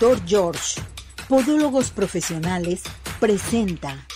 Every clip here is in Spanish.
Doctor George, Podólogos Profesionales, presenta.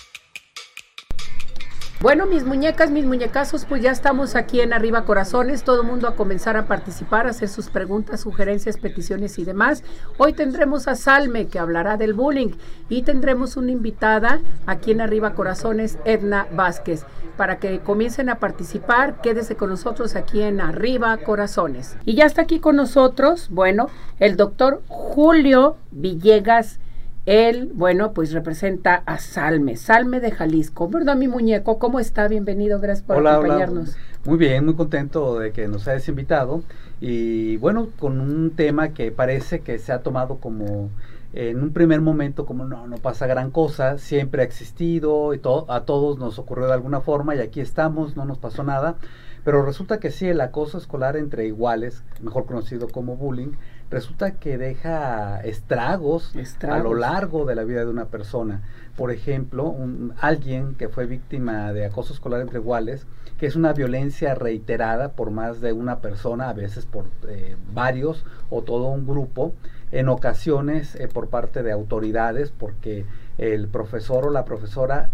Bueno, mis muñecas, mis muñecazos, pues ya estamos aquí en Arriba Corazones, todo el mundo a comenzar a participar, a hacer sus preguntas, sugerencias, peticiones y demás. Hoy tendremos a Salme que hablará del bullying y tendremos una invitada aquí en Arriba Corazones, Edna Vázquez, para que comiencen a participar. Quédese con nosotros aquí en Arriba Corazones. Y ya está aquí con nosotros, bueno, el doctor Julio Villegas él, bueno, pues representa a Salme, Salme de Jalisco. ¿Verdad, mi muñeco? ¿Cómo está? Bienvenido, gracias por acompañarnos. Muy bien, muy contento de que nos hayas invitado. Y bueno, con un tema que parece que se ha tomado como en un primer momento como no, no pasa gran cosa, siempre ha existido y todo, a todos nos ocurrió de alguna forma y aquí estamos, no nos pasó nada. Pero resulta que sí, el acoso escolar entre iguales, mejor conocido como bullying, resulta que deja estragos, a lo largo de la vida de una persona. Por ejemplo, un, alguien que fue víctima de acoso escolar entre iguales, que es una violencia reiterada por más de una persona, a veces por eh, varios o todo un grupo, en ocasiones eh, por parte de autoridades, porque el profesor o la profesora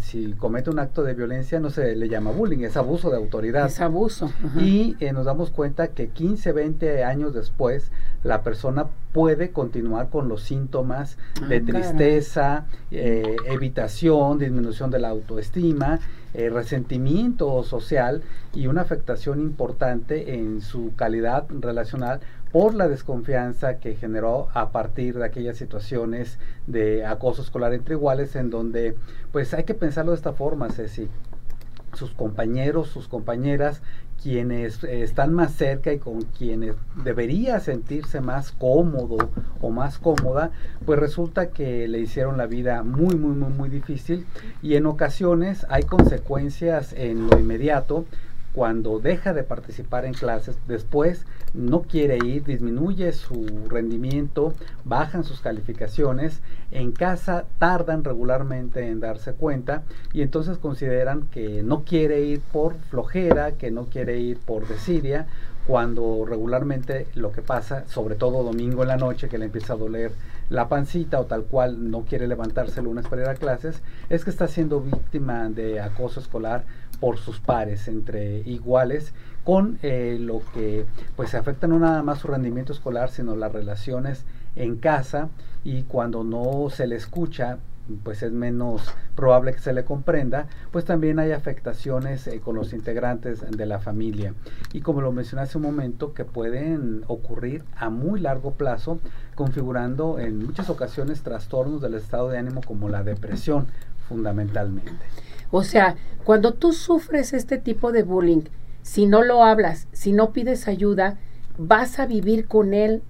si comete un acto de violencia no se le llama bullying, es abuso de autoridad. Es abuso. Y eh, nos damos cuenta que 15, 20 años después la persona puede continuar con los síntomas ah, de tristeza, eh, evitación, disminución de la autoestima, eh, resentimiento social y una afectación importante en su calidad relacional por la desconfianza que generó a partir de aquellas situaciones de acoso escolar entre iguales en donde pues hay que pensarlo de esta forma, Ceci. Sus compañeros, sus compañeras, quienes están más cerca y con quienes debería sentirse más cómodo o más cómoda, pues resulta que le hicieron la vida muy, muy, muy, muy difícil y en ocasiones hay consecuencias en lo inmediato cuando deja de participar en clases, después no quiere ir, disminuye su rendimiento, bajan sus calificaciones, en casa tardan regularmente en darse cuenta y entonces consideran que no quiere ir por flojera, que no quiere ir por desidia, cuando regularmente lo que pasa, sobre todo domingo en la noche, que le empieza a doler la pancita o tal cual no quiere levantarse el lunes para ir a clases, es que está siendo víctima de acoso escolar por sus pares, entre iguales, con eh, lo que pues afecta no nada más su rendimiento escolar, sino las relaciones en casa y cuando no se le escucha, pues es menos probable que se le comprenda, pues también hay afectaciones eh, con los integrantes de la familia. Y como lo mencioné hace un momento, que pueden ocurrir a muy largo plazo, configurando en muchas ocasiones trastornos del estado de ánimo como la depresión fundamentalmente. O sea, cuando tú sufres este tipo de bullying, si no lo hablas, si no pides ayuda, vas a vivir con él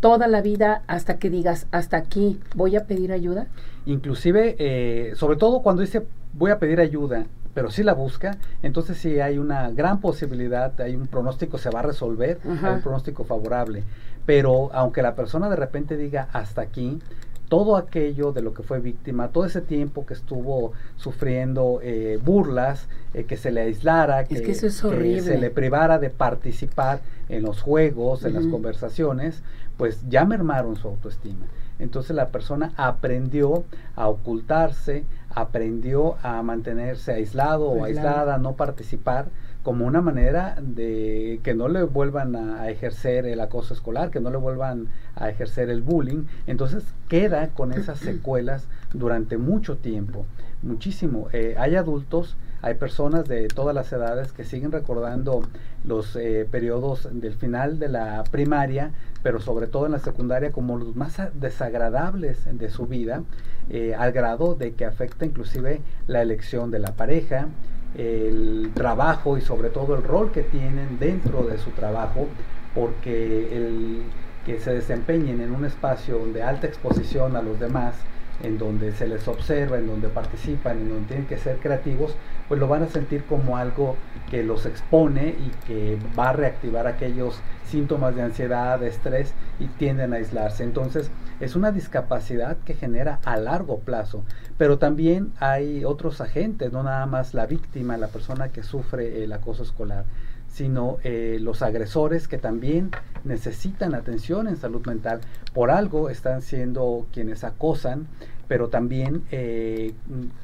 toda la vida hasta que digas, hasta aquí, voy a pedir ayuda? Inclusive, eh, sobre todo cuando dice, voy a pedir ayuda, pero si la busca, entonces sí hay una gran posibilidad, hay un pronóstico, se va a resolver, hay un pronóstico favorable. Pero aunque la persona de repente diga, hasta aquí, todo aquello de lo que fue víctima, todo ese tiempo que estuvo sufriendo eh, burlas, eh, que se le aislara, que, se le privara de participar en los juegos, en las conversaciones, pues ya mermaron su autoestima. Entonces la persona aprendió a ocultarse, aprendió a mantenerse aislado o aislada, no participar como una manera de que no le vuelvan a, ejercer el acoso escolar, que no le vuelvan a ejercer el bullying. Entonces queda con esas secuelas durante mucho tiempo, muchísimo. Eh, hay adultos, hay personas de todas las edades que siguen recordando los eh, periodos del final de la primaria, pero sobre todo en la secundaria como los más desagradables de su vida, eh, al grado de que afecta inclusive la elección de la pareja, el trabajo y sobre todo el rol que tienen dentro de su trabajo, porque el que se desempeñen en un espacio de alta exposición a los demás, en donde se les observa, en donde participan, en donde tienen que ser creativos, pues lo van a sentir como algo que los expone y que va a reactivar aquellos síntomas de ansiedad, de estrés y tienden a aislarse. Entonces es una discapacidad que genera a largo plazo, pero también hay otros agentes, no nada más la víctima, la persona que sufre el acoso escolar sino eh, los agresores que también necesitan atención en salud mental. Por algo están siendo quienes acosan, pero también eh,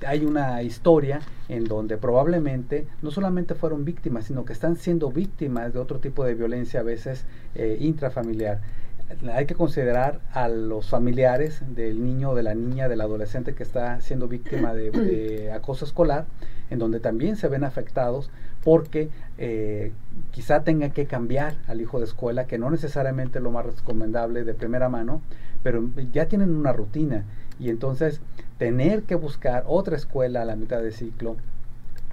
hay una historia en donde probablemente no solamente fueron víctimas, sino que están siendo víctimas de otro tipo de violencia a veces eh, intrafamiliar hay que considerar a los familiares del niño, de la niña, del adolescente que está siendo víctima de, acoso escolar, en donde también se ven afectados porque eh, quizá tenga que cambiar al hijo de escuela, que no necesariamente es lo más recomendable de primera mano, pero ya tienen una rutina. Y entonces tener que buscar otra escuela a la mitad de ciclo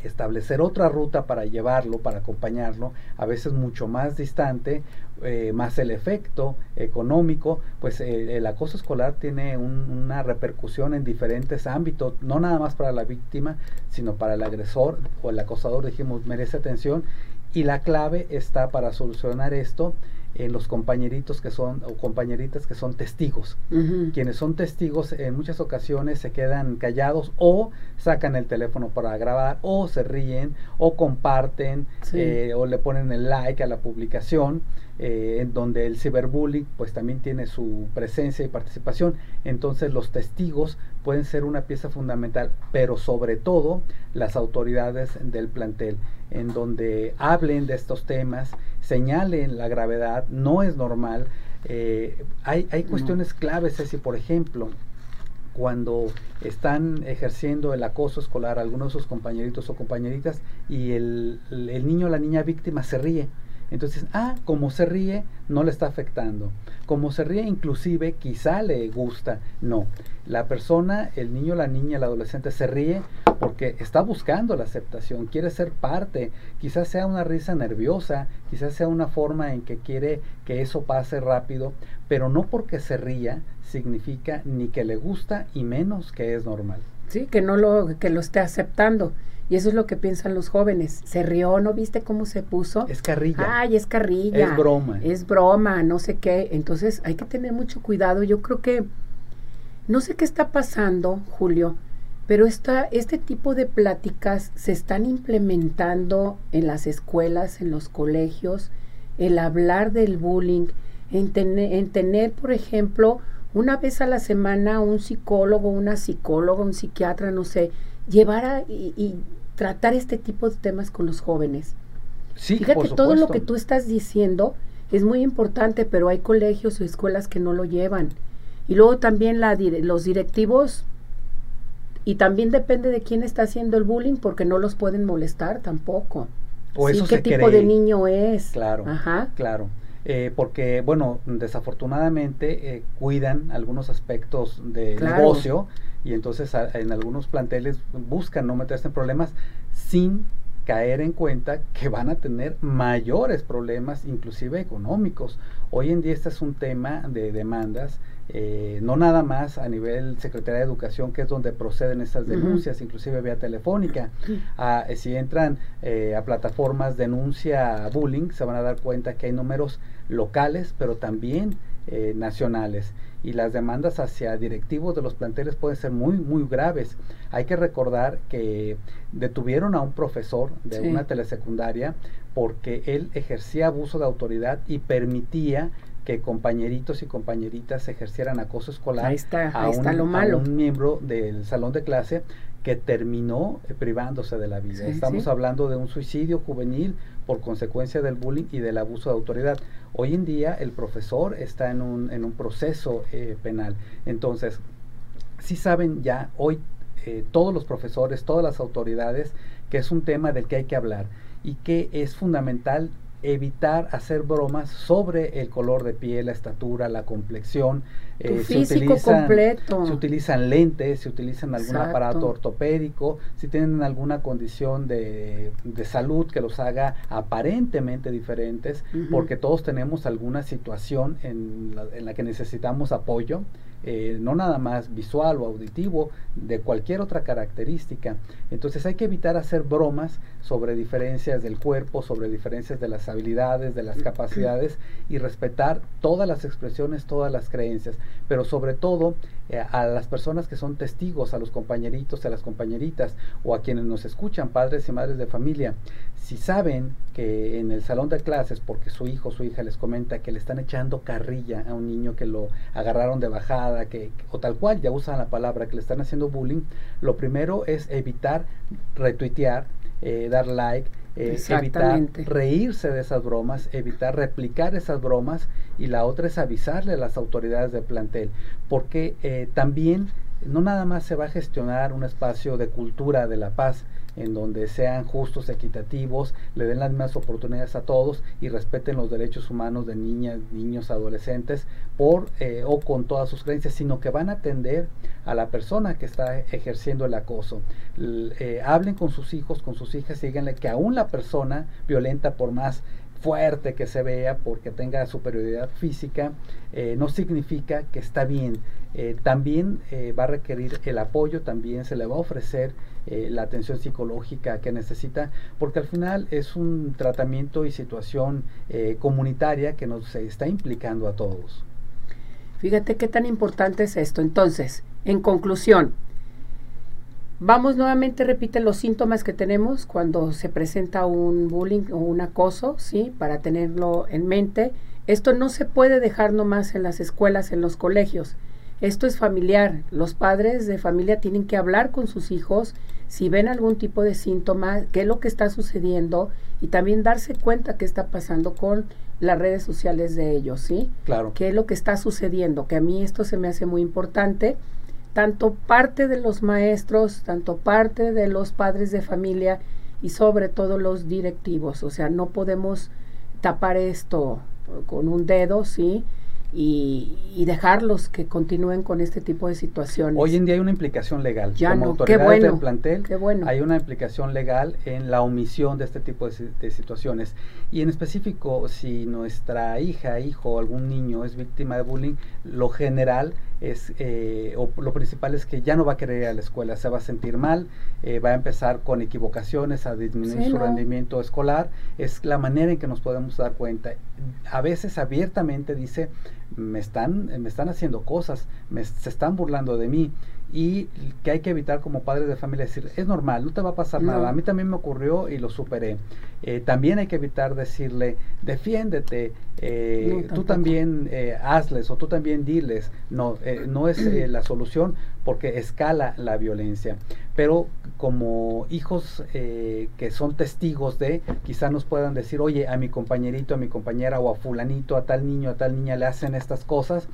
establecer otra ruta para llevarlo, para acompañarlo, a veces mucho más distante, eh, más el efecto económico, pues eh, el acoso escolar tiene una repercusión en diferentes ámbitos, no nada más para la víctima, sino para el agresor o el acosador, dijimos, merece atención. Y la clave está para solucionar esto en los compañeritos que son o compañeritas que son testigos. Quienes son testigos en muchas ocasiones se quedan callados o sacan el teléfono para grabar o se ríen o comparten eh, o le ponen el like a la publicación eh, en donde el ciberbullying pues también tiene su presencia y participación. Entonces los testigos pueden ser una pieza fundamental, pero sobre todo las autoridades del plantel, en donde hablen de estos temas, señalen la gravedad, no es normal. Eh, hay, hay cuestiones claves, si por ejemplo, cuando están ejerciendo el acoso escolar algunos de sus compañeritos o compañeritas y el, el niño o la niña víctima se ríe entonces, ah, como se ríe, no le está afectando. Como se ríe, inclusive, quizá le gusta. No. La persona, el niño, la niña, el adolescente se ríe porque está buscando la aceptación, quiere ser parte. Quizás sea una risa nerviosa, quizás sea una forma en que quiere que eso pase rápido, pero no porque se ría significa ni que le gusta y menos que es normal. Sí, que no lo, que lo esté aceptando. Y eso es lo que piensan los jóvenes. Se rió, ¿no viste cómo se puso? Es carrilla. Ay, es carrilla. Es broma. Es broma, no sé qué. Entonces hay que tener mucho cuidado. Yo creo que, no sé qué está pasando, Julio, pero esta, este tipo de pláticas se están implementando en las escuelas, en los colegios, el hablar del bullying, en, en tener, por ejemplo, una vez a la semana un psicólogo, una psicóloga, un psiquiatra, no sé, llevar a, y, tratar este tipo de temas con los jóvenes. Sí, Fíjate, todo lo que tú estás diciendo es muy importante, pero hay colegios o escuelas que no lo llevan. Y luego también la, los directivos, y también depende de quién está haciendo el bullying, porque no los pueden molestar tampoco. O eso ¿Qué tipo de niño es? Claro, Ajá. claro. Eh, porque, bueno, desafortunadamente eh, cuidan algunos aspectos de negocio y entonces en algunos planteles buscan no meterse en problemas sin caer en cuenta que van a tener mayores problemas, inclusive económicos. Hoy en día este es un tema de demandas, eh, no nada más a nivel Secretaría de Educación, que es donde proceden estas denuncias, inclusive vía telefónica. Ah, si entran a plataformas denuncia bullying, se van a dar cuenta que hay números locales, pero también eh, nacionales. Y las demandas hacia directivos de los planteles pueden ser muy, muy graves. Hay que recordar que detuvieron a un profesor de una telesecundaria porque él ejercía abuso de autoridad y permitía que compañeritos y compañeritas ejercieran acoso escolar a, un, miembro del salón de clase que terminó eh, privándose de la vida. Estamos hablando de un suicidio juvenil por consecuencia del bullying y del abuso de autoridad. Hoy en día el profesor está en un, en un proceso eh, penal. Entonces, si saben ya hoy eh, todos los profesores, todas las autoridades, que es un tema del que hay que hablar y que es fundamental evitar hacer bromas sobre el color de piel, la estatura, la complexión. Eh, se utilizan, completo. Se utilizan lentes, se utilizan algún aparato ortopédico, si tienen alguna condición de, de salud que los haga aparentemente diferentes, porque todos tenemos alguna situación en la, en la que necesitamos apoyo eh, no nada más visual o auditivo, de cualquier otra característica. Entonces hay que evitar hacer bromas sobre diferencias del cuerpo, sobre diferencias de las habilidades, de las capacidades y respetar todas las expresiones, todas las creencias, pero sobre todo eh, a las personas que son testigos, a los compañeritos, a las compañeritas o a quienes nos escuchan, padres y madres de familia, si saben que en el salón de clases, porque su hijo o su hija les comenta que le están echando carrilla a un niño que lo agarraron de bajada, que, o tal cual, ya usan la palabra, que le están haciendo bullying, lo primero es evitar retuitear, eh, dar like, eh, evitar reírse de esas bromas, evitar replicar esas bromas y la otra es avisarle a las autoridades del plantel, porque eh, también no nada más se va a gestionar un espacio de cultura de la paz, en donde sean justos, equitativos, le den las mismas oportunidades a todos y respeten los derechos humanos de niñas, niños, adolescentes, por eh, o con todas sus creencias, sino que van a atender a la persona que está ejerciendo el acoso. Eh, hablen con sus hijos, con sus hijas, díganle que aún la persona violenta, por más fuerte que se vea porque tenga superioridad física, eh, no significa que está bien. También va a requerir el apoyo, también se le va a ofrecer la atención psicológica que necesita, porque al final es un tratamiento y situación comunitaria que nos está implicando a todos. Fíjate qué tan importante es esto. Entonces, en conclusión, Vamos nuevamente, repite los síntomas que tenemos cuando se presenta un bullying o un acoso, ¿sí? Para tenerlo en mente. Esto no se puede dejar nomás en las escuelas, en los colegios. Esto es familiar. Los padres de familia tienen que hablar con sus hijos si ven algún tipo de síntoma, qué es lo que está sucediendo y también darse cuenta qué está pasando con las redes sociales de ellos, ¿sí? Claro. ¿Qué es lo que está sucediendo? Que a mí esto se me hace muy importante tanto parte de los maestros, tanto parte de los padres de familia y sobre todo los directivos. O sea, no podemos tapar esto con un dedo, ¿sí? Y, dejarlos que continúen con este tipo de situaciones. Hoy en día hay una implicación legal. Ya Como autoridades del plantel, bueno. hay una implicación legal en la omisión de este tipo de, situaciones. Y en específico, si nuestra hija, hijo, algún niño es víctima de bullying, lo general es, eh, o lo principal es que ya no va a querer ir a la escuela, se va a sentir mal, eh, va a empezar con equivocaciones, a disminuir su rendimiento escolar. Es la manera en que nos podemos dar cuenta. A veces abiertamente dice, me están, me están haciendo cosas, me, se están burlando de mí y que hay que evitar como padres de familia decir, es normal, no te va a pasar nada, a mí también me ocurrió y lo superé. Eh, también hay que evitar decirle, defiéndete, eh, tú también eh, hazles o tú también diles, no, no es la solución porque escala la violencia. Pero como hijos que son testigos de, quizá nos puedan decir, oye, a mi compañerito, a mi compañera o a fulanito, a tal niño, a tal niña le hacen estas cosas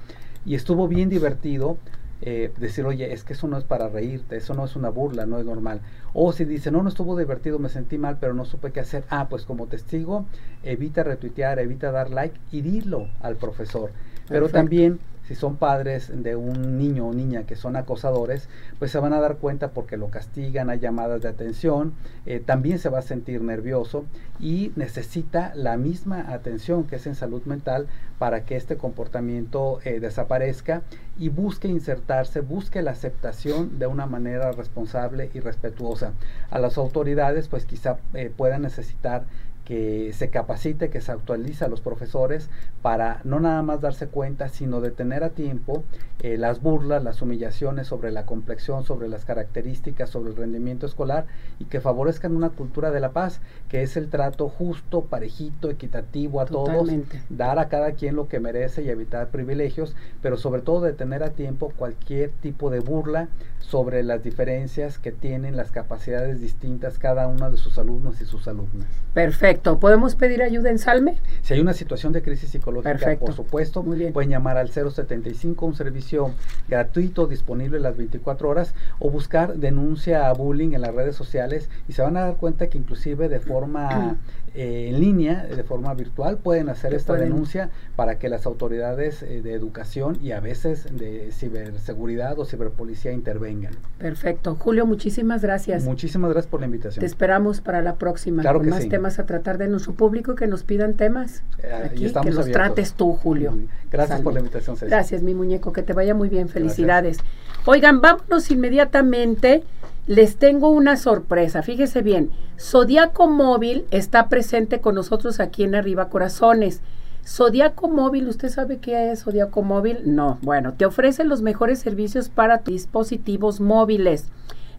y estuvo bien divertido, eh, decir, oye, es que eso no es para reírte, eso no es una burla, no es normal. O si dice, no, no estuvo divertido, me sentí mal, pero no supe qué hacer. Ah, pues como testigo, evita retuitear, evita dar like y dilo al profesor. Pero también si son padres de un niño o niña que son acosadores, pues se van a dar cuenta porque lo castigan, hay llamadas de atención, eh, también se va a sentir nervioso y necesita la misma atención que es en salud mental para que este comportamiento eh, desaparezca y busque insertarse, busque la aceptación de una manera responsable y respetuosa. A las autoridades pues quizá eh, puedan necesitar que se capacite, que se actualice a los profesores para no nada más darse cuenta, sino detener a tiempo eh, las burlas, las humillaciones sobre la complexión, sobre las características, sobre el rendimiento escolar y que favorezcan una cultura de la paz, que es el trato justo, parejito, equitativo a todos, dar a cada quien lo que merece y evitar privilegios, pero sobre todo detener a tiempo cualquier tipo de burla sobre las diferencias que tienen las capacidades distintas cada uno de sus alumnos y sus alumnas. Perfecto. ¿Podemos pedir ayuda en Salme? Si hay una situación de crisis psicológica, por supuesto, pueden llamar al 075, un servicio gratuito disponible las 24 horas, o buscar denuncia a bullying en las redes sociales y se van a dar cuenta que inclusive de forma eh, en línea, de forma virtual, pueden hacer esta denuncia para que las autoridades eh, de educación y a veces de ciberseguridad o ciberpolicía intervengan. Perfecto. Julio, muchísimas gracias. Muchísimas gracias por la invitación. Te esperamos para la próxima claro con más temas a tratar de nuestro público que nos pidan temas. Eh, aquí, que los trates tú, Julio. Gracias por la invitación. Gracias, mi muñeco. Que te vaya muy bien. Felicidades. Oigan, vámonos inmediatamente les tengo una sorpresa. Fíjese bien, Zodiaco Móvil está presente con nosotros aquí en Arriba Corazones. Zodiaco Móvil, ¿usted sabe qué es Zodiaco Móvil? No, bueno, te ofrece los mejores servicios para dispositivos móviles.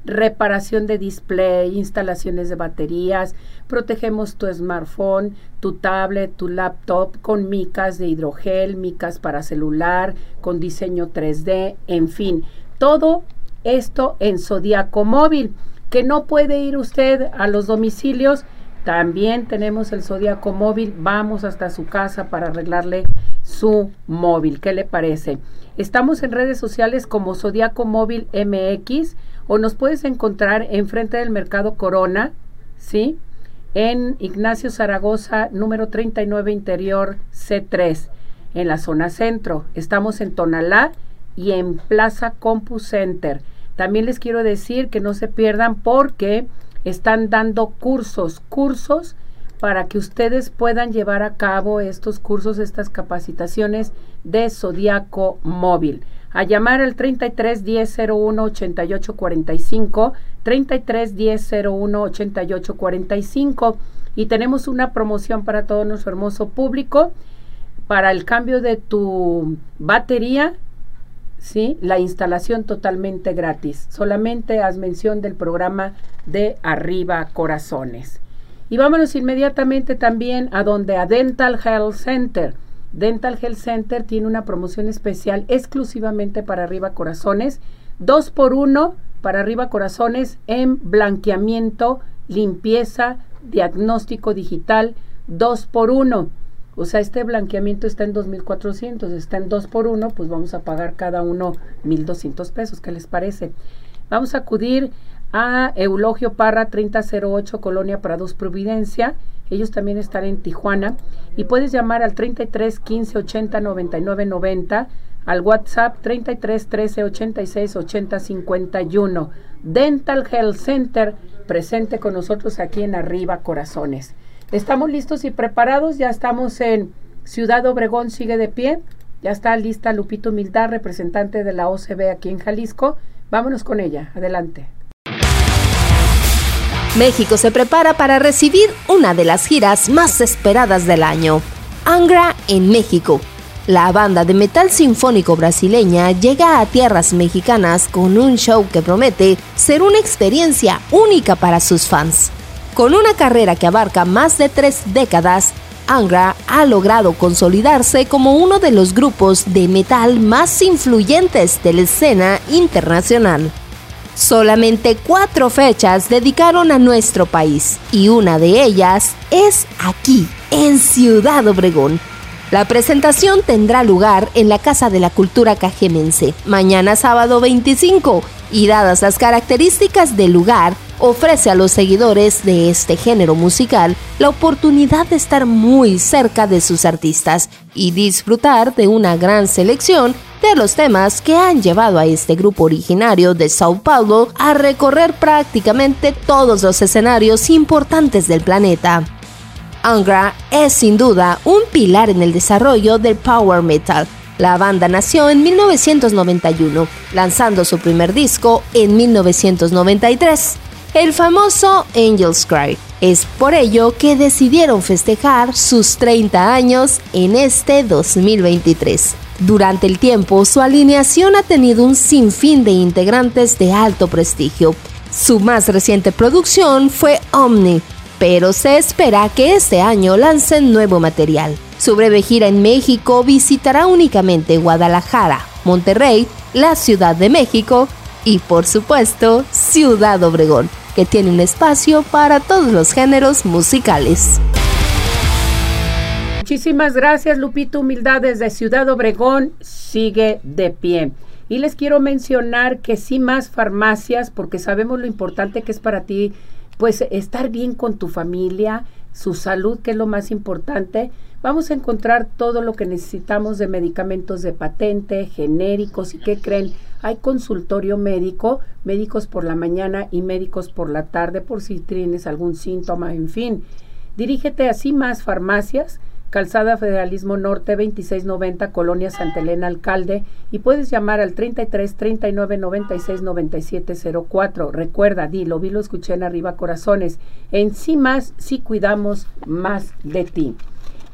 Reparación de display, instalaciones de baterías, protegemos tu smartphone, tu tablet, tu laptop con micas de hidrogel, micas para celular, con diseño 3D, en fin, todo esto en Zodiaco Móvil, que no puede ir usted a los domicilios también tenemos el Zodíaco móvil. Vamos hasta su casa para arreglarle su móvil. ¿Qué le parece? Estamos en redes sociales como Zodíaco Móvil MX o nos puedes encontrar enfrente del Mercado Corona, ¿sí? En Ignacio Zaragoza, número 39 Interior C3, en la zona centro. Estamos en Tonalá y en Plaza Compu Center. También les quiero decir que no se pierdan porque están dando cursos, cursos para que ustedes puedan llevar a cabo estos cursos, estas capacitaciones de Zodiaco Móvil. A llamar al 33 10 01 88 45, 33 10 01 88 45 y tenemos una promoción para todo nuestro hermoso público para el cambio de tu batería ¿sí? La instalación totalmente gratis. Solamente haz mención del programa de Arriba Corazones. Y vámonos inmediatamente también a donde a Dental Health Center. Dental Health Center tiene una promoción especial exclusivamente para Arriba Corazones. Dos por uno para Arriba Corazones en blanqueamiento, limpieza, diagnóstico digital. Dos por uno. O sea, este blanqueamiento está en 2.400, está en 2 por 1, pues vamos a pagar cada uno 1.200 pesos. ¿Qué les parece? Vamos a acudir a Eulogio Parra 3008 Colonia Prados Providencia. Ellos también están en Tijuana. Y puedes llamar al 33 15 80 99 90, al WhatsApp 33 13 86 80 51. Dental Health Center presente con nosotros aquí en Arriba Corazones. Estamos listos y preparados, ya estamos en Ciudad Obregón, sigue de pie. Ya está lista Lupito Humildad, representante de la OCB aquí en Jalisco. Vámonos con ella, adelante. México se prepara para recibir una de las giras más esperadas del año, Angra en México. La banda de metal sinfónico brasileña llega a tierras mexicanas con un show que promete ser una experiencia única para sus fans. Con una carrera que abarca más de tres décadas, Angra ha logrado consolidarse como uno de los grupos de metal más influyentes de la escena internacional. Solamente cuatro fechas dedicaron a nuestro país y una de ellas es aquí, en Ciudad Obregón. La presentación tendrá lugar en la Casa de la Cultura Cajemense, mañana sábado 25, y dadas las características del lugar, ofrece a los seguidores de este género musical la oportunidad de estar muy cerca de sus artistas y disfrutar de una gran selección de los temas que han llevado a este grupo originario de Sao Paulo a recorrer prácticamente todos los escenarios importantes del planeta. Angra es sin duda un pilar en el desarrollo del power metal. La banda nació en 1991, lanzando su primer disco en 1993 el famoso Angel's Cry. Es por ello que decidieron festejar sus 30 años en este 2023. Durante el tiempo, su alineación ha tenido un sinfín de integrantes de alto prestigio. Su más reciente producción fue Omni, pero se espera que este año lancen nuevo material. Su breve gira en México visitará únicamente Guadalajara, Monterrey, la Ciudad de México y por supuesto Ciudad Obregón que tiene un espacio para todos los géneros musicales. Muchísimas gracias Lupito Humildad desde Ciudad Obregón, sigue de pie. Y les quiero mencionar que sí más farmacias, porque sabemos lo importante que es para ti, pues estar bien con tu familia, su salud, que es lo más importante. Vamos a encontrar todo lo que necesitamos de medicamentos de patente, genéricos y qué creen hay consultorio médico, médicos por la mañana y médicos por la tarde por si tienes algún síntoma, en fin. Dirígete a más Farmacias, Calzada Federalismo Norte 2690, Colonia Santa Elena Alcalde y puedes llamar al 33 39 96 97 04. Recuerda, dilo, vi lo escuché en arriba corazones. En sí más, sí cuidamos más de ti.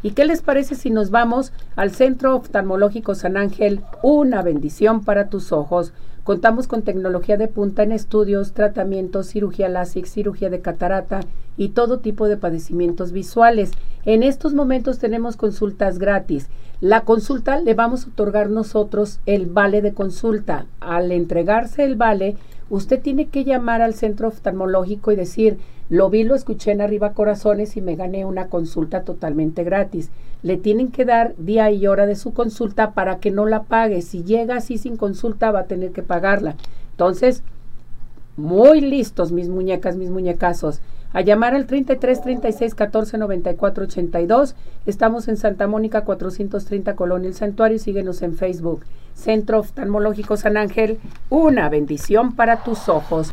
¿Y qué les parece si nos vamos al Centro Oftalmológico San Ángel? Una bendición para tus ojos. Contamos con tecnología de punta en estudios, tratamientos, cirugía láser, cirugía de catarata y todo tipo de padecimientos visuales. En estos momentos tenemos consultas gratis. La consulta le vamos a otorgar nosotros el vale de consulta. Al entregarse el vale, usted tiene que llamar al centro oftalmológico y decir, lo vi, lo escuché en Arriba Corazones y me gané una consulta totalmente gratis. Le tienen que dar día y hora de su consulta para que no la pague. Si llega así sin consulta va a tener que pagarla. Entonces, muy listos mis muñecas, mis muñecazos. A llamar al 33 36 14 94 82. Estamos en Santa Mónica 430 Colonia El Santuario. Síguenos en Facebook. Centro Oftalmológico San Ángel. Una bendición para tus ojos.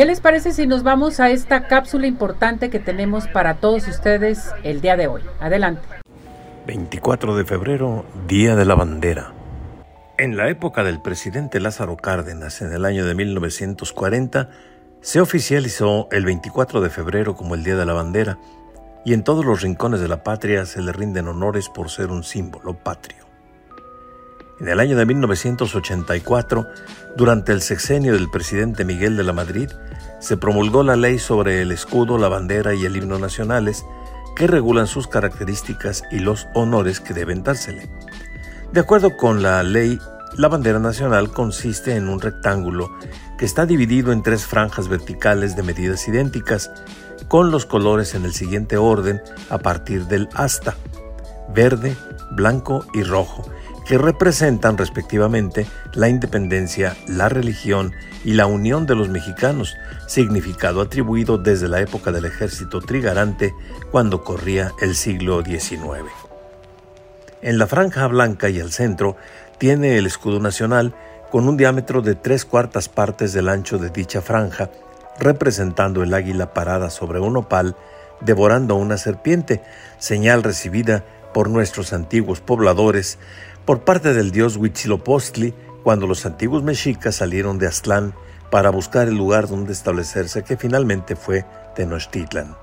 ¿Qué les parece si nos vamos a esta cápsula importante que tenemos para todos ustedes el día de hoy? Adelante. 24 de febrero, Día de la Bandera. En la época del presidente Lázaro Cárdenas, en el año de 1940, se oficializó el 24 de febrero como el Día de la Bandera y en todos los rincones de la patria se le rinden honores por ser un símbolo patrio. En el año de 1984, durante el sexenio del presidente Miguel de la Madrid, se promulgó la ley sobre el escudo, la bandera y el himno nacionales que regulan sus características y los honores que deben dársele. De acuerdo con la ley, la bandera nacional consiste en un rectángulo que está dividido en tres franjas verticales de medidas idénticas, con los colores en el siguiente orden a partir del asta, verde, blanco y rojo, que representan respectivamente la independencia, la religión y la unión de los mexicanos, significado atribuido desde la época del ejército trigarante cuando corría el siglo XIX. En la franja blanca y al centro tiene el escudo nacional con un diámetro de tres cuartas partes del ancho de dicha franja, representando el águila parada sobre un opal, devorando una serpiente, señal recibida por nuestros antiguos pobladores por parte del dios Huitzilopochtli cuando los antiguos mexicas salieron de Aztlán para buscar el lugar donde establecerse que finalmente fue Tenochtitlan.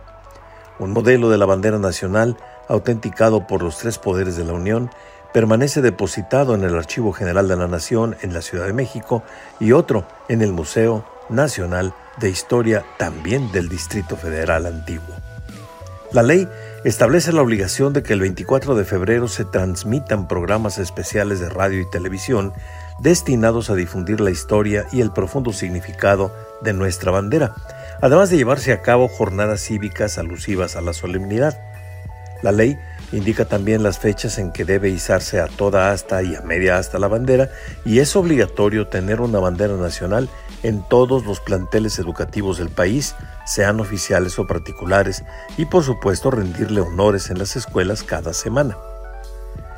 Un modelo de la bandera nacional, autenticado por los tres poderes de la Unión, permanece depositado en el Archivo General de la Nación en la Ciudad de México y otro en el Museo Nacional de Historia también del Distrito Federal Antiguo. La ley establece la obligación de que el 24 de febrero se transmitan programas especiales de radio y televisión destinados a difundir la historia y el profundo significado de nuestra bandera, además de llevarse a cabo jornadas cívicas alusivas a la solemnidad. La ley indica también las fechas en que debe izarse a toda asta y a media asta la bandera y es obligatorio tener una bandera nacional en todos los planteles educativos del país, sean oficiales o particulares, y por supuesto rendirle honores en las escuelas cada semana.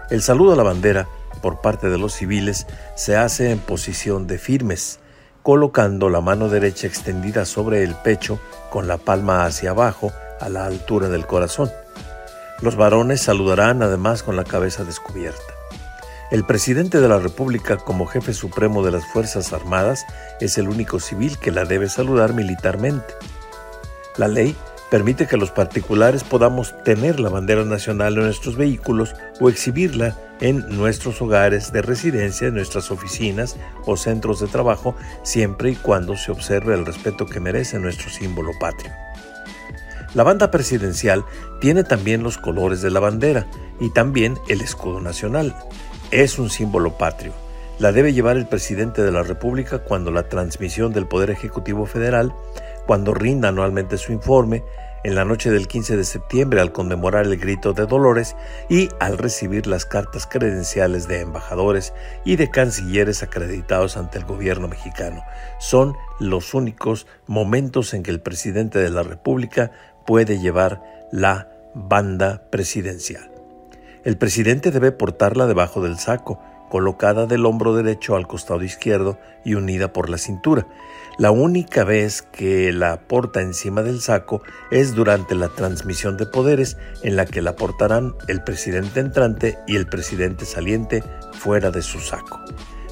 El saludo a la bandera por parte de los civiles se hace en posición de firmes, colocando la mano derecha extendida sobre el pecho con la palma hacia abajo a la altura del corazón. Los varones saludarán además con la cabeza descubierta. El presidente de la República como jefe supremo de las Fuerzas Armadas es el único civil que la debe saludar militarmente. La ley permite que los particulares podamos tener la bandera nacional en nuestros vehículos o exhibirla en nuestros hogares de residencia, en nuestras oficinas o centros de trabajo, siempre y cuando se observe el respeto que merece nuestro símbolo patrio. La banda presidencial tiene también los colores de la bandera y también el escudo nacional es un símbolo patrio. La debe llevar el presidente de la República cuando la transmisión del Poder Ejecutivo Federal, cuando rinda anualmente su informe, en la noche del 15 de septiembre al conmemorar el grito de Dolores y al recibir las cartas credenciales de embajadores y de cancilleres acreditados ante el gobierno mexicano. Son los únicos momentos en que el presidente de la República puede llevar la banda presidencial. El presidente debe portarla debajo del saco, colocada del hombro derecho al costado izquierdo y unida por la cintura. La única vez que la porta encima del saco es durante la transmisión de poderes en la que la portarán el presidente entrante y el presidente saliente fuera de su saco.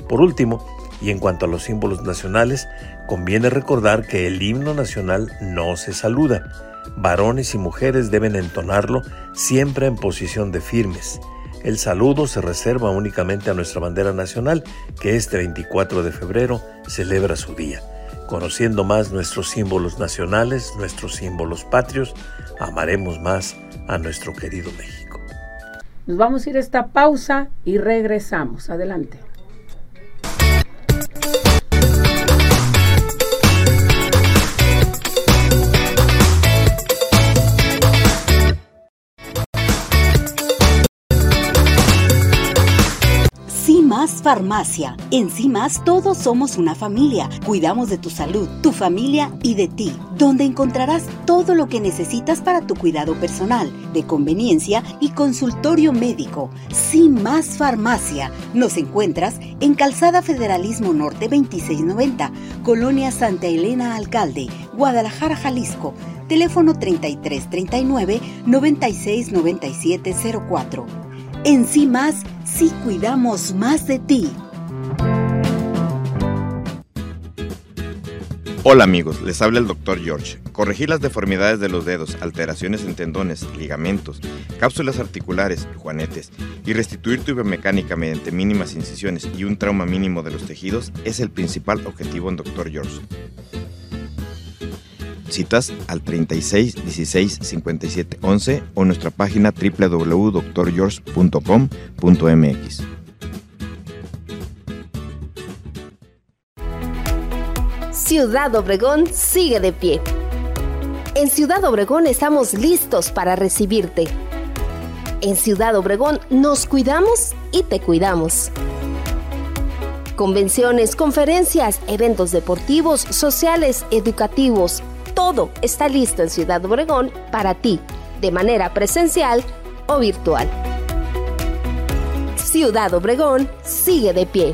Por último, y en cuanto a los símbolos nacionales, conviene recordar que el himno nacional no se saluda. Varones y mujeres deben entonarlo siempre en posición de firmes. El saludo se reserva únicamente a nuestra bandera nacional, que este 24 de febrero celebra su día. Conociendo más nuestros símbolos nacionales, nuestros símbolos patrios, amaremos más a nuestro querido México. Nos vamos a ir a esta pausa y regresamos. Adelante. Farmacia. En Más todos somos una familia. Cuidamos de tu salud, tu familia y de ti, donde encontrarás todo lo que necesitas para tu cuidado personal, de conveniencia y consultorio médico. Sin Más Farmacia. Nos encuentras en Calzada Federalismo Norte 2690, Colonia Santa Elena Alcalde, Guadalajara, Jalisco. Teléfono 3339 969704. En sí más, sí cuidamos más de ti. Hola amigos, les habla el Dr. George. Corregir las deformidades de los dedos, alteraciones en tendones, ligamentos, cápsulas articulares, juanetes y restituir tu biomecánica mediante mínimas incisiones y un trauma mínimo de los tejidos es el principal objetivo en Dr. George. Citas al 36 16 57 11 o nuestra página www.drgeorge.com.mx. Ciudad Obregón sigue de pie. En Ciudad Obregón estamos listos para recibirte. En Ciudad Obregón nos cuidamos y te cuidamos. Convenciones, conferencias, eventos deportivos, sociales, educativos, todo está listo en Ciudad Obregón para ti, de manera presencial o virtual. Ciudad Obregón sigue de pie.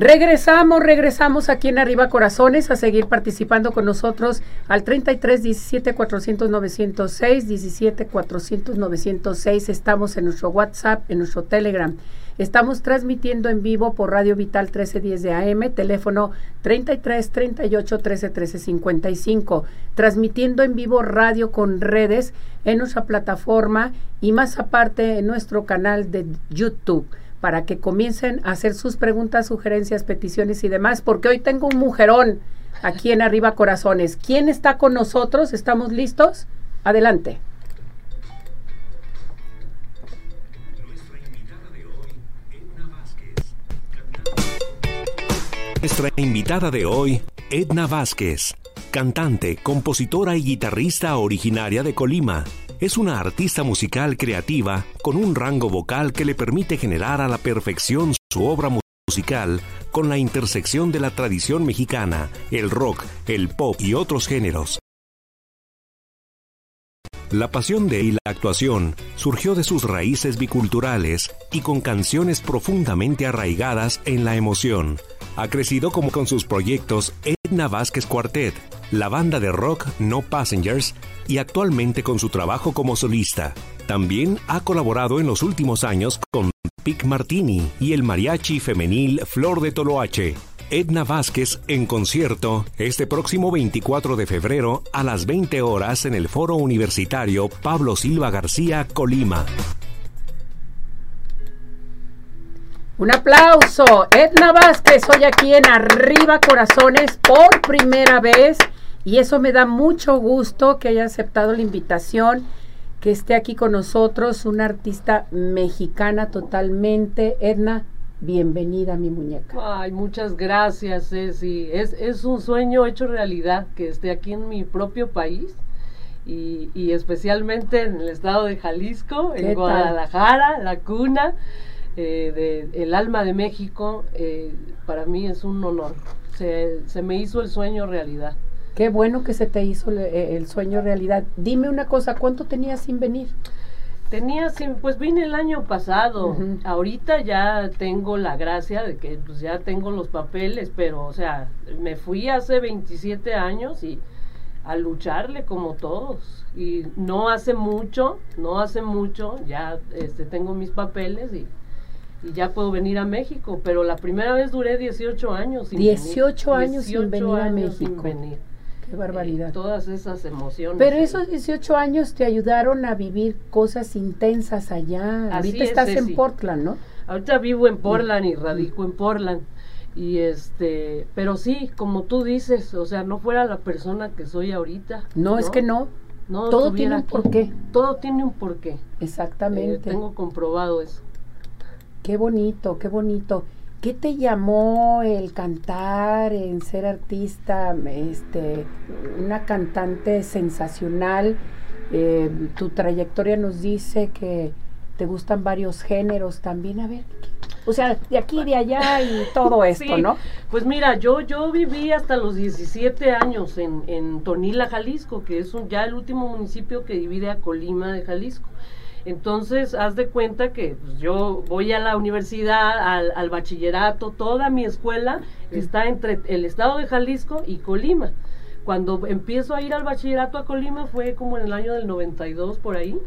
Regresamos, regresamos aquí en Arriba Corazones a seguir participando con nosotros al 33 17 400 906, 17 400 906. Estamos en nuestro WhatsApp, en nuestro Telegram. Estamos transmitiendo en vivo por Radio Vital 1310 de AM, teléfono 33 38 13 13 55. Transmitiendo en vivo radio con redes en nuestra plataforma y más aparte en nuestro canal de YouTube para que comiencen a hacer sus preguntas, sugerencias, peticiones y demás, porque hoy tengo un mujerón aquí en Arriba Corazones. ¿Quién está con nosotros? ¿Estamos listos? Adelante. Nuestra invitada de hoy, Edna Vázquez, cantante, compositora y guitarrista originaria de Colima es una artista musical creativa con un rango vocal que le permite generar a la perfección su obra musical con la intersección de la tradición mexicana, el rock, el pop y otros géneros. La pasión de y la actuación surgió de sus raíces biculturales y con canciones profundamente arraigadas en la emoción. Ha crecido como con sus proyectos Edna Vázquez Quartet, la banda de rock No Passengers y actualmente con su trabajo como solista. También ha colaborado en los últimos años con Pic Martini y el mariachi femenil Flor de Toloache. Edna Vázquez en concierto este próximo 24 de febrero a las 20 horas en el Foro Universitario Pablo Silva García, Colima. Un aplauso. Edna Vázquez, hoy aquí en Arriba Corazones por primera vez. Y eso me da mucho gusto que haya aceptado la invitación, que esté aquí con nosotros, una artista mexicana totalmente. Edna, bienvenida mi muñeca. Ay, muchas gracias, Ceci. Es, es un sueño hecho realidad que esté aquí en mi propio país. Y, y especialmente en el estado de Jalisco, en Guadalajara, la cuna eh, de el alma de México, eh, para mí es un honor. Se, se, me hizo el sueño realidad. Qué bueno que se te hizo el, eh, el sueño realidad. Dime una cosa, ¿cuánto tenías sin venir? Tenía, sin, pues vine el año pasado. Uh -huh. Ahorita ya tengo la gracia de que pues ya tengo los papeles, pero o sea, me fui hace 27 años y a lucharle como todos. Y no hace mucho, no hace mucho, ya este, tengo mis papeles y y ya puedo venir a México, pero la primera vez duré 18 años sin 18 venir. años 18 sin venir a México. Sin venir. Qué barbaridad. Eh, todas esas emociones. Pero esos 18 años te ayudaron a vivir cosas intensas allá. Así Ahorita es, estás en Portland, ¿no? Ahorita vivo en Portland y radico en Portland. Y este, pero sí, como tú dices, o sea, no fuera la persona que soy ahorita. No, no es que no. No Todo tiene un porqué. Todo tiene un porqué. Exactamente. Eh, tengo comprobado eso. Qué bonito, qué bonito. ¿Qué te llamó el cantar, en ser artista, este, una cantante sensacional? Eh, tu trayectoria nos dice que te gustan varios géneros también. A ver, o sea, de aquí, de allá y todo esto, sí, ¿no? Pues mira, yo, yo viví hasta los 17 años en, en Tonila, Jalisco, que es un, ya el último municipio que divide a Colima de Jalisco. Entonces, haz de cuenta que pues, yo voy a la universidad, al, al, bachillerato, toda mi escuela está entre el estado de Jalisco y Colima. Cuando empiezo a ir al bachillerato a Colima fue como en el año del 92 por ahí.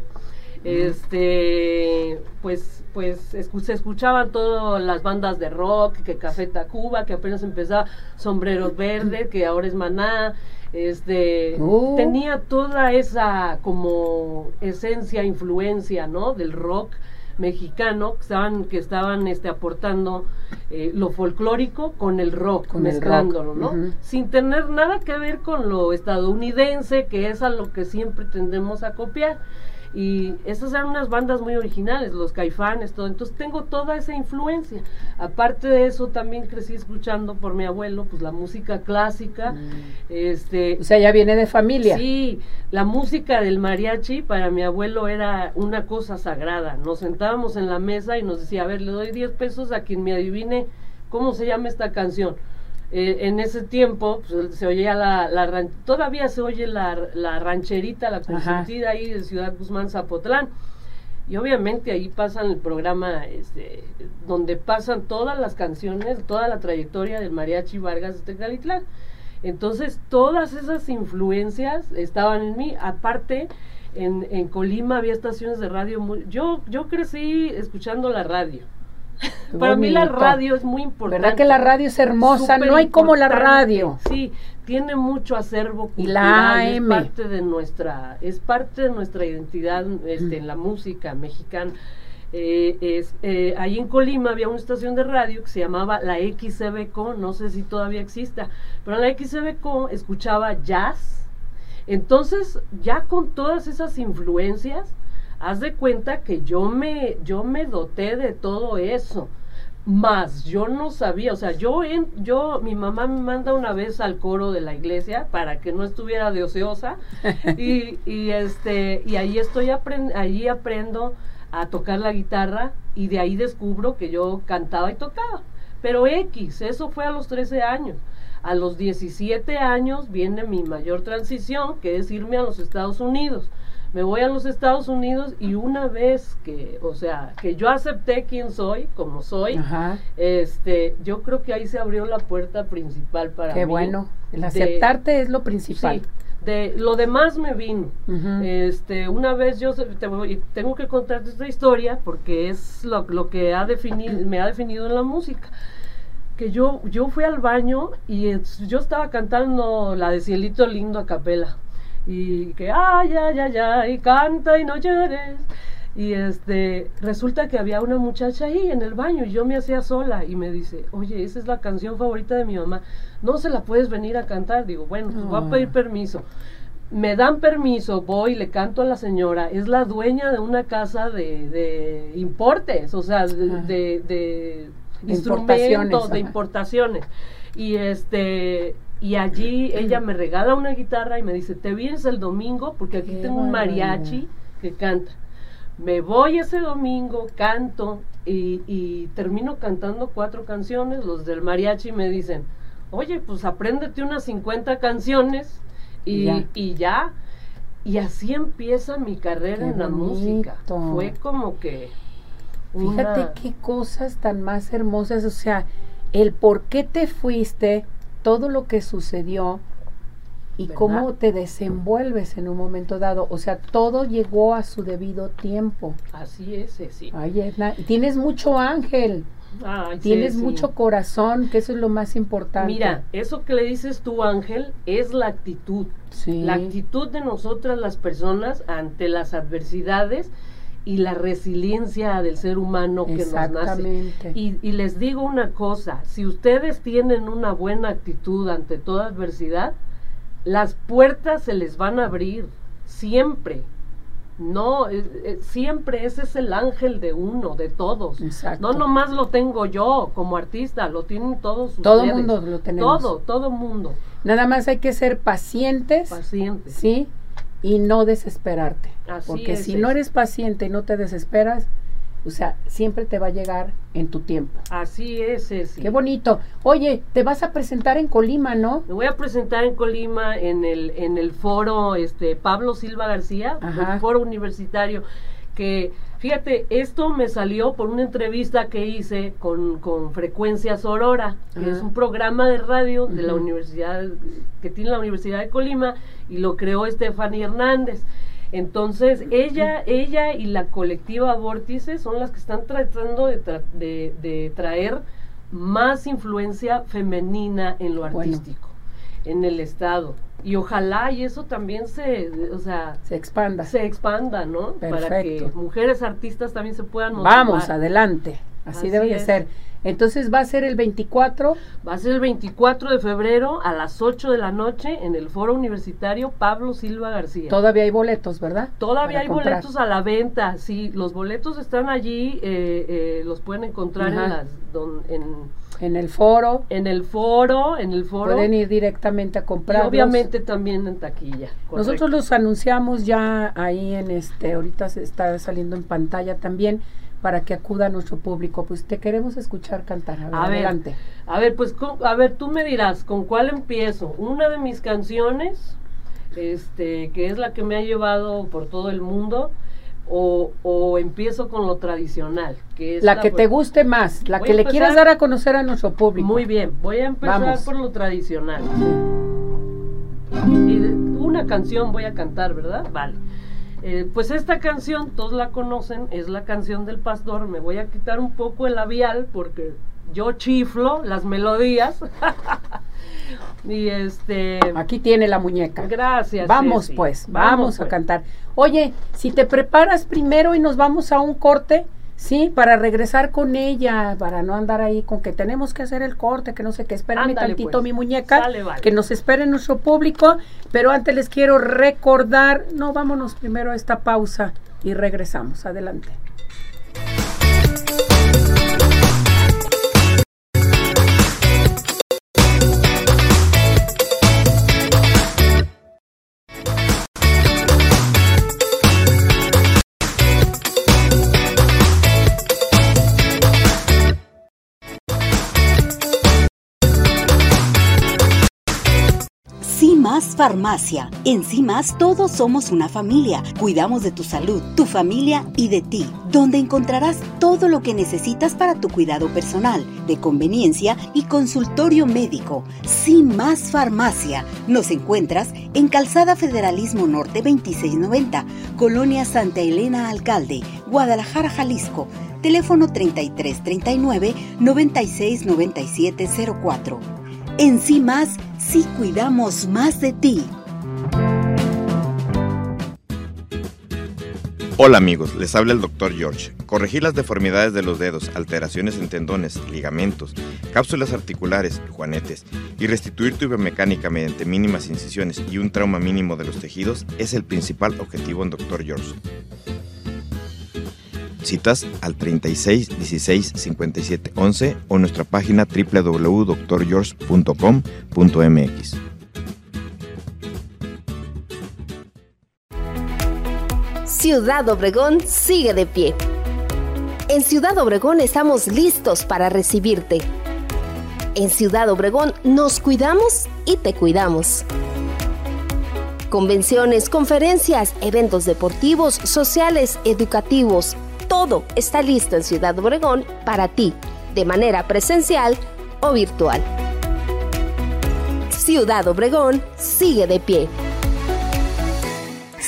Este, pues, pues escu se escuchaban todas las bandas de rock, que Café Tacuba, que apenas empezaba Sombreros Verdes, que ahora es Maná, este Oh. tenía toda esa como esencia influencia no del rock mexicano que estaban que estaban este aportando eh, lo folclórico con el rock Con el mezclándolo rock, no sin tener nada que ver con lo estadounidense que es a lo que siempre tendemos a copiar y esas eran unas bandas muy originales, los caifanes, todo. Entonces tengo toda esa influencia. Aparte de eso, también crecí escuchando por mi abuelo, pues la música clásica. Este, O sea, ya viene de familia. Sí, la música del mariachi para mi abuelo era una cosa sagrada. Nos sentábamos en la mesa y nos decía, a ver, le doy 10 pesos a quien me adivine cómo se llama esta canción. Eh, en ese tiempo pues, se oía la, la todavía se oye la, la rancherita, la consentida ahí de Ciudad Guzmán, Zapotlán. Y obviamente ahí pasan el programa este, donde pasan todas las canciones, toda la trayectoria del mariachi Vargas de Tecalitlán. Entonces todas esas influencias estaban en mí. Aparte, en, en Colima había estaciones de radio. Muy, yo, yo crecí escuchando la radio. Para mí la radio es muy importante. ¿Verdad que la radio es hermosa? Súper No hay como la radio. Sí, tiene mucho acervo Y cultural, la es AM. parte de nuestra, es parte de nuestra identidad este, en la música mexicana. Eh, es, eh, ahí en Colima había una estación de radio que se llamaba la XCBCO, no sé si todavía exista, pero en la XCBCO escuchaba jazz. Entonces, ya con todas esas influencias, haz de cuenta que yo me, yo me doté de todo eso. Más yo no sabía, o sea, yo en, yo, mi mamá me manda una vez al coro de la iglesia para que no estuviera de ociosa y, y este, y ahí estoy aprend allí aprendo a tocar la guitarra y de ahí descubro que yo cantaba y tocaba. Pero X, eso fue a los 13 años. A los 17 años viene mi mayor transición, que es irme a los Estados Unidos. Me voy a los Estados Unidos y una vez que, o sea, que yo acepté quién soy, como soy, Ajá. este, yo creo que ahí se abrió la puerta principal para Qué mí. bueno. El de- aceptarte es lo principal. Sí, de lo demás me vino. Este, una vez yo te voy- tengo que contarte esta historia porque es lo, lo que ha definido, me ha definido en la música. Que yo, yo fui al baño y es- yo estaba cantando la de Cielito Lindo a capela. Y que, ay, ay, ay, ay, canta y no llores. Y este, resulta que había una muchacha ahí en el baño y yo me hacía sola y me dice, oye, esa es la canción favorita de mi mamá, no se la puedes venir a cantar. Digo, bueno, pues voy a pedir permiso. Me dan permiso, voy, le canto a la señora, es la dueña de una casa de, de importes, o sea, de, de, de instrumentos, de importaciones. Y este, y allí ella me regala una guitarra y me dice, ¿te vienes el domingo? Porque aquí tengo un mariachi que canta. Me voy ese domingo, canto y, termino cantando cuatro canciones. Los del mariachi me dicen, oye, pues apréndete unas 50 canciones y ya. y así empieza mi carrera en la música. Fue como que... Fíjate qué cosas tan más hermosas, o sea, el por qué te fuiste, todo lo que sucedió y cómo te desenvuelves en un momento dado. O sea, todo llegó a su debido tiempo. Así es, sí. Ay, tienes mucho ángel. tienes mucho corazón, que eso es lo más importante. Mira, eso que le dices tú, Ángel, es la actitud. La actitud de nosotras las personas ante las adversidades y la resiliencia del ser humano que nos nace. Y, y, les digo una cosa, si ustedes tienen una buena actitud ante toda adversidad, las puertas se les van a abrir, siempre. No, eh, eh, siempre ese es el ángel de uno, de todos. No nomás lo tengo yo como artista, lo tienen todos ustedes. Todo mundo lo tenemos. Todo, todo mundo. Nada más hay que ser pacientes. Pacientes. Sí, y no desesperarte. porque si no eres paciente y no te desesperas, o sea, siempre te va a llegar en tu tiempo. Así es, es. Qué bonito. Oye, te vas a presentar en Colima, ¿no? Me voy a presentar en Colima en el en el foro este Pablo Silva García, el foro universitario que fíjate, esto me salió por una entrevista que hice con, con Frecuencias Aurora, que es un programa de radio de la universidad, que tiene la Universidad de Colima, y lo creó Stephanie Hernández. Entonces, ella, ella y la colectiva Vórtice son las que están tratando de, de, traer más influencia femenina en lo artístico, en el Estado y ojalá y eso también se, o sea, se expanda. Se expanda, ¿no? Para que mujeres artistas también se puedan motivar. Vamos, adelante. Así, debe de ser. Entonces va a ser el 24. Va a ser el 24 de febrero a las 8 de la noche en el Foro Universitario Pablo Silva García. Todavía hay boletos, ¿verdad? Todavía hay boletos a la venta, sí. Los boletos están allí, eh, eh, los pueden encontrar en las... en, en el foro. En el foro, en el foro. Pueden ir directamente a comprar. obviamente también en taquilla. Nosotros los anunciamos ya ahí en este, ahorita se está saliendo en pantalla también para que acuda a nuestro público. Pues te queremos escuchar cantar. A ver, adelante. a ver, pues a ver, tú me dirás, ¿con cuál empiezo? Una de mis canciones, este, que es la que me ha llevado por todo el mundo, o, o, empiezo con lo tradicional, que es la, que te guste más, la que le quieras dar a conocer a nuestro público. Muy bien, voy a empezar por lo tradicional. Y una canción voy a cantar, ¿verdad? Vale. Eh, pues esta canción, todos la conocen, es la canción del pastor. Me voy a quitar un poco el labial porque yo chiflo las melodías. y este. Aquí tiene la muñeca. Gracias. Vamos pues, vamos, a pues. cantar. Oye, si te preparas primero y nos vamos a un corte, sí, para regresar con ella, para no andar ahí con que tenemos que hacer el corte, que no sé qué, espérame tantito pues. mi muñeca, que nos espere nuestro público, pero antes les quiero recordar, no, vámonos primero a esta pausa y regresamos. Adelante. Más Farmacia. En más todos somos una familia. Cuidamos de tu salud, tu familia y de ti, donde encontrarás todo lo que necesitas para tu cuidado personal, de conveniencia y consultorio médico. Sin Más Farmacia. Nos encuentras en Calzada Federalismo Norte 2690, Colonia Santa Elena Alcalde, Guadalajara, Jalisco. Teléfono 3339 969704. En sí más, sí cuidamos más de ti. Hola amigos, les habla el Dr. George. Corregir las deformidades de los dedos, alteraciones en tendones, ligamentos, cápsulas articulares, juanetes y restituir tu biomecánica mediante mínimas incisiones y un trauma mínimo de los tejidos es el principal objetivo en Dr. George. Citas al 36 16 57 11 o nuestra página www.drgeorge.com.mx. Ciudad Obregón sigue de pie. En Ciudad Obregón estamos listos para recibirte. En Ciudad Obregón nos cuidamos y te cuidamos. Convenciones, conferencias, eventos deportivos, sociales, educativos, todo está listo en Ciudad Obregón para ti, de manera presencial o virtual. Ciudad Obregón sigue de pie.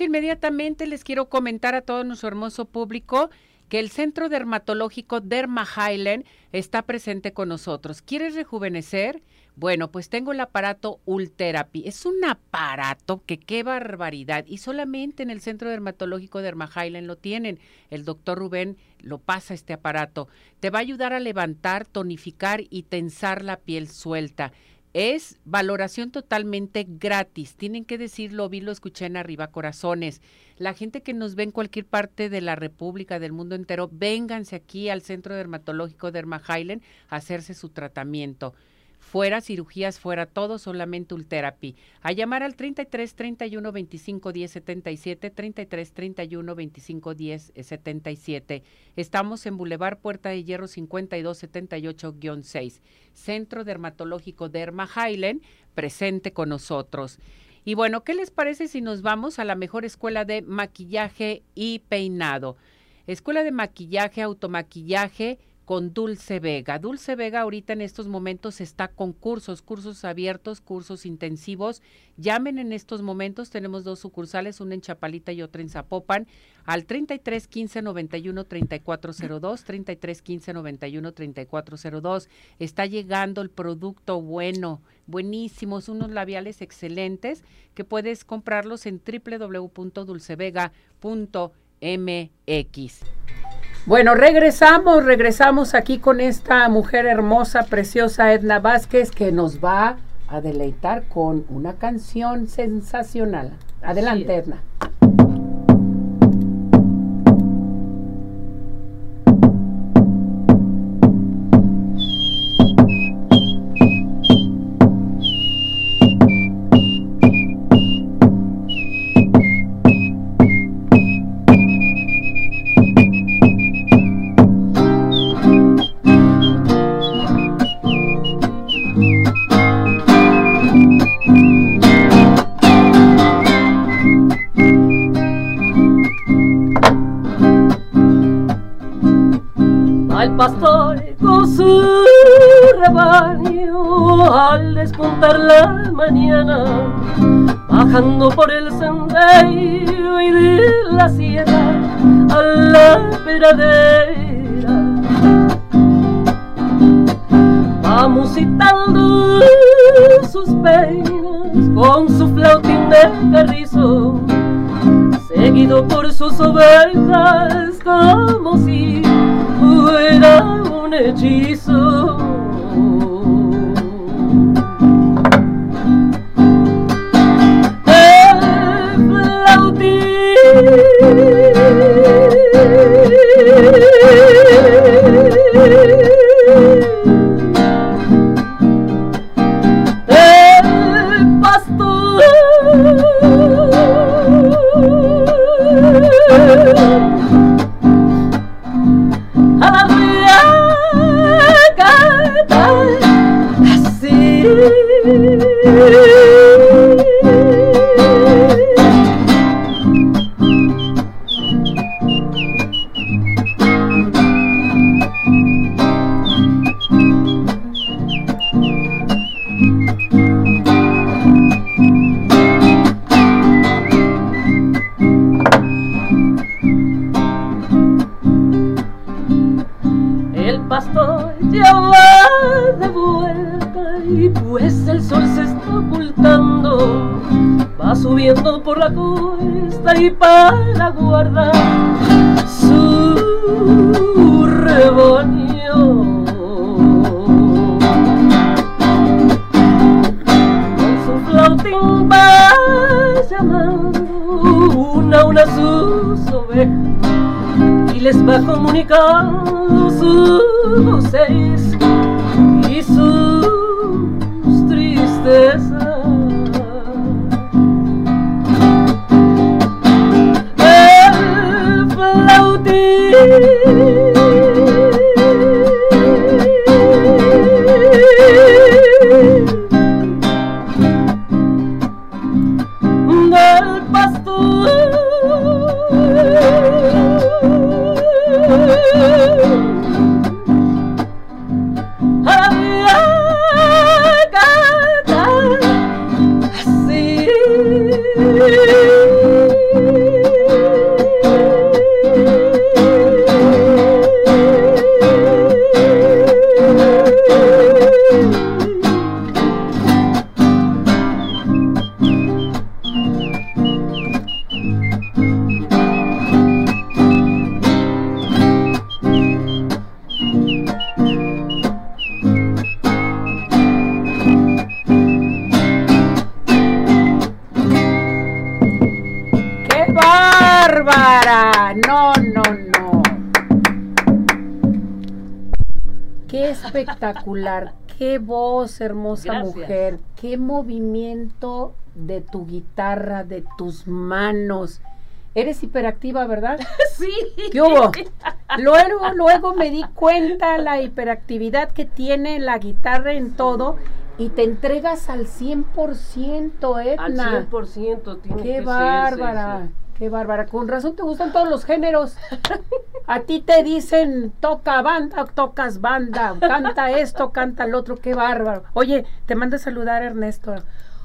Inmediatamente, les quiero comentar a todo nuestro hermoso público que el Centro Dermatológico Derma Highland está presente con nosotros. ¿Quieres rejuvenecer? Bueno, pues tengo el aparato Ultherapy. Es un aparato que qué barbaridad. Y solamente en el Centro Dermatológico Derma Highland lo tienen. El doctor Rubén lo pasa este aparato. Te va a ayudar a levantar, tonificar y tensar la piel suelta. Es valoración totalmente gratis. Tienen que decirlo, vi, lo escuché en arriba, corazones. La gente que nos ve en cualquier parte de la República, del mundo entero, vénganse aquí al Centro Dermatológico Derma Highland a hacerse su tratamiento. Fuera cirugías, fuera todo, solamente Ultherapy. A llamar al 33 31 25 10 77, 33 31 25 10 77. Estamos en Boulevard Puerta de Hierro 52 78-6. Centro Dermatológico Derma Highland, presente con nosotros. Y bueno, ¿qué les parece si nos vamos a la mejor escuela de maquillaje y peinado? Escuela de maquillaje, automaquillaje, con Dulce Vega. Dulce Vega ahorita en estos momentos está con cursos, cursos abiertos, cursos intensivos. Llamen en estos momentos, tenemos dos sucursales, una en Chapalita y otra en Zapopan, al 33 15 91 3402, 33 15 91 3402. Está llegando el producto bueno, buenísimos, unos labiales excelentes que puedes comprarlos en www.dulcevega.mx. Bueno, regresamos, regresamos aquí con esta mujer hermosa, preciosa Edna Vázquez, que nos va a deleitar con una canción sensacional. Adelante, Edna. Bajando por el sendero espectacular. Qué voz, hermosa mujer. Qué movimiento de tu guitarra, de tus manos. Eres hiperactiva, ¿verdad? Sí. ¿Qué hubo? Luego, luego me di cuenta la hiperactividad que tiene la guitarra en todo y te entregas al 100%, Edna. Al 100% tiene Qué bárbara. Qué bárbara, con razón te gustan todos los géneros. A ti te dicen toca banda, tocas banda, canta esto, canta el otro, qué bárbaro. Oye, te manda a saludar Ernesto.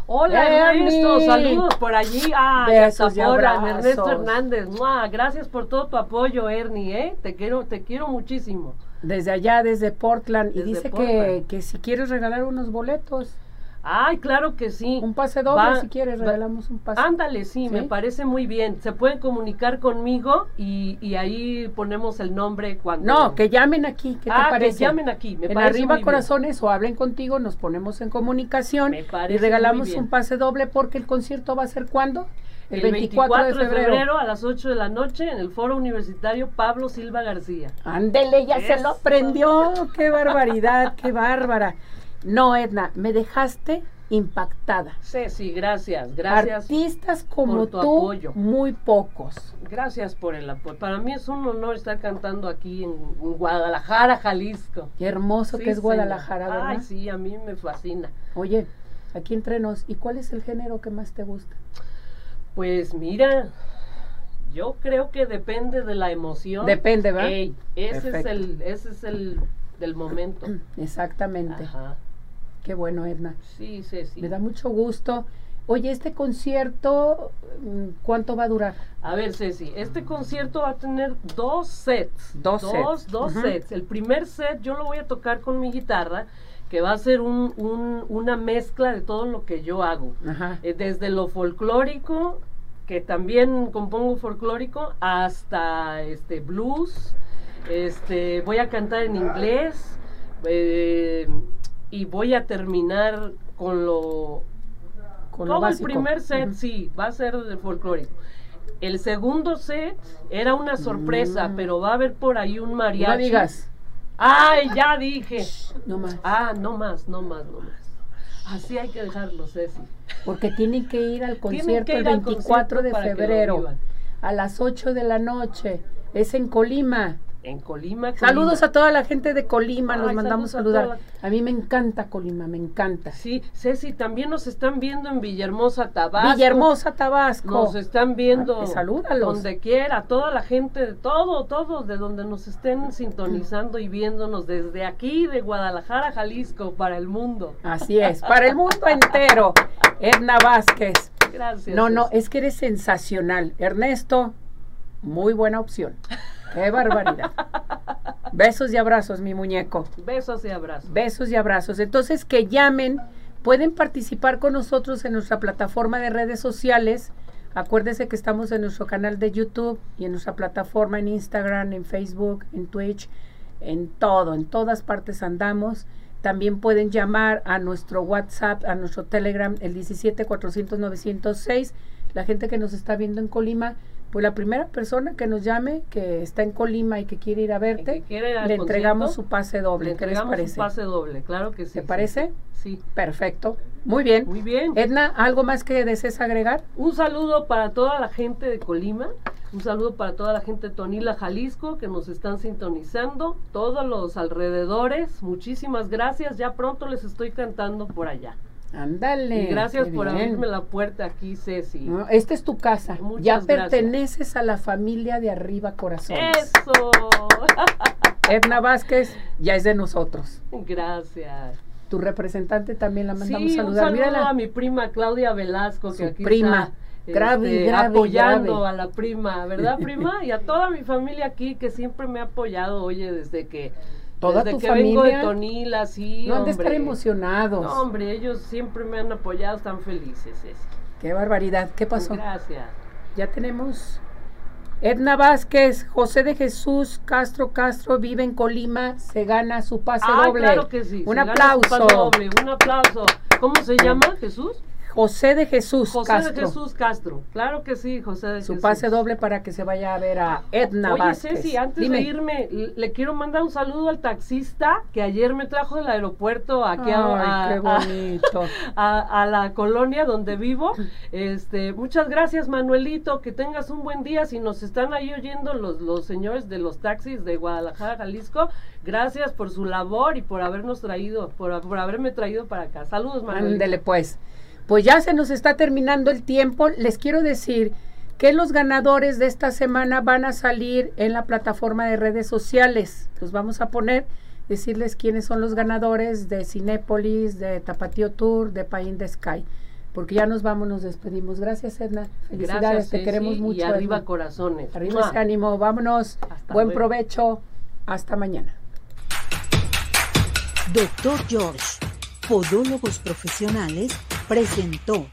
Hola Ernesto, saludos por allí. Ah, Besos Ernesto Hernández. Gracias por todo tu apoyo, Ernie, ¿eh? Te quiero, te quiero muchísimo. Desde allá, desde Portland. y dice Que, que si quieres regalar unos boletos. Ay, claro que sí. Un pase doble si quieres, regalamos un pase. Ándale, sí, me parece muy bien. Se pueden comunicar conmigo y, y, ahí ponemos el nombre cuando... No, que llamen aquí, ¿qué te ah, parece? que llamen aquí, me en Arriba Corazones o hablen contigo, nos ponemos en comunicación y regalamos un pase doble porque el concierto va a ser ¿cuándo? El, 24, de, febrero. a las 8 de la noche en el Foro Universitario Pablo Silva García. Ándele, ya se lo aprendió. ¡Qué barbaridad, qué bárbara! No, Edna, me dejaste impactada. Sí, sí, gracias, gracias. Artistas como tú, muy pocos. Gracias por el apoyo. Para mí es un honor estar cantando aquí en, Guadalajara, Jalisco. Qué hermoso que es Guadalajara, ¿verdad? Ay, sí, a mí me fascina. Oye, aquí entre nos, ¿y cuál es el género que más te gusta? Pues mira, yo creo que depende de la emoción. Depende, ¿verdad? ese es el, ese es el del momento. Exactamente. Ajá. Qué bueno, Edna. Sí, sí, sí. Me da mucho gusto. Oye, este concierto, mm, ¿cuánto va a durar? A ver, Ceci, este concierto va a tener dos sets. Dos, dos sets. Dos sets. El primer set yo lo voy a tocar con mi guitarra, que va a ser un, una mezcla de todo lo que yo hago. Eh, desde lo folclórico, que también compongo folclórico, hasta este blues. Este, voy a cantar en inglés. Eh, y voy a terminar con lo... Con todo el primer set, sí, va a ser de folclórico. El segundo set era una sorpresa, mm. pero va a haber por ahí un mariachi. No digas. Ay, ya dije. no más. Ah, no más, no más, no más. Así hay que dejarlo, Ceci. Porque tienen que ir al concierto el 24 de febrero a las 8 de la noche. Es en Colima. En Colima. Saludos a toda la gente de Colima, los mandamos saludar. A, mí me encanta Colima, me encanta. Sí, Ceci, también nos están viendo en Villahermosa, Tabasco. Villahermosa, Tabasco. Nos están viendo. Ah, salúdalos. Donde quiera, toda la gente de todo, todos de donde nos estén sintonizando y viéndonos desde aquí, de Guadalajara, Jalisco, para el mundo. Así es, para el mundo entero. Edna Vázquez. Gracias. No, no, es que eres sensacional. Ernesto, muy buena opción. Qué barbaridad. Besos y abrazos, mi muñeco. Besos y abrazos. Besos y abrazos. Entonces, que llamen, pueden participar con nosotros en nuestra plataforma de redes sociales. Acuérdense que estamos en nuestro canal de YouTube y en nuestra plataforma en Instagram, en Facebook, en Twitch, en todo, en todas partes andamos. También pueden llamar a nuestro WhatsApp, a nuestro Telegram, el 17 400 906. La gente que nos está viendo en Colima, pues la primera persona que nos llame, que está en Colima y que quiere ir a verte, le entregamos su pase doble. ¿Qué les parece? Su pase doble, claro que sí. ¿Te parece? Sí. Perfecto. Muy bien. Muy bien. Edna, ¿algo más que desees agregar? Un saludo para toda la gente de Colima, un saludo para toda la gente de Tonila, Jalisco, que nos están sintonizando, todos los alrededores. Muchísimas gracias. Ya pronto les estoy cantando por allá. Ándale. gracias por abrirme la puerta aquí, Ceci. esta es tu casa. ya perteneces a la familia de arriba corazón. Eso. Edna Vázquez ya es de nosotros. Gracias. Tu representante también la mandamos sí, saludar. Un saludo a mi prima Claudia Velasco, que aquí prima. está este, apoyando a la prima, ¿verdad, prima? y a toda mi familia aquí que siempre me ha apoyado, oye, desde que toda Desde tu que familia. vengo de Tonila, sí. No han de estar emocionados. No, hombre, ellos siempre me han apoyado, están felices. Ceci. Qué barbaridad. ¿Qué pasó? Gracias. Ya tenemos. Edna Vázquez, José de Jesús Castro Castro vive en Colima, se gana su pase Ah, doble. claro que sí. Un aplauso. su pase doble, un aplauso. ¿Cómo se llama, Jesús? José de Jesús José Castro. de Jesús Castro. Claro que sí, José de Su Jesús. pase doble para que se vaya a ver a Edna Oye, Vázquez. Ceci, antes Dime. de irme, le quiero mandar un saludo al taxista que ayer me trajo del aeropuerto aquí a, Ay, a- qué a- bonito. a, a la colonia donde vivo. Este, muchas gracias, Manuelito, que tengas un buen día. Si nos están ahí oyendo los, los señores de los taxis de Guadalajara, Jalisco, gracias por su labor y por habernos traído, por, por haberme traído para acá. Saludos, Manuelito. Ándele pues. Pues ya se nos está terminando el tiempo. Les quiero decir que los ganadores de esta semana van a salir en la plataforma de redes sociales. Los vamos a poner, decirles quiénes son los ganadores de Cinépolis, de Tapatío Tour, de Pain de Sky. Porque ya nos vamos, nos despedimos. Gracias, Edna. Felicidades, Gracias, te Ceci, queremos mucho. Y arriba Edna. corazones. Arriba ¡Mua! ese ánimo. Vámonos. Hasta Buen luego. provecho. Hasta mañana. Doctor George, Podólogos Profesionales, presentó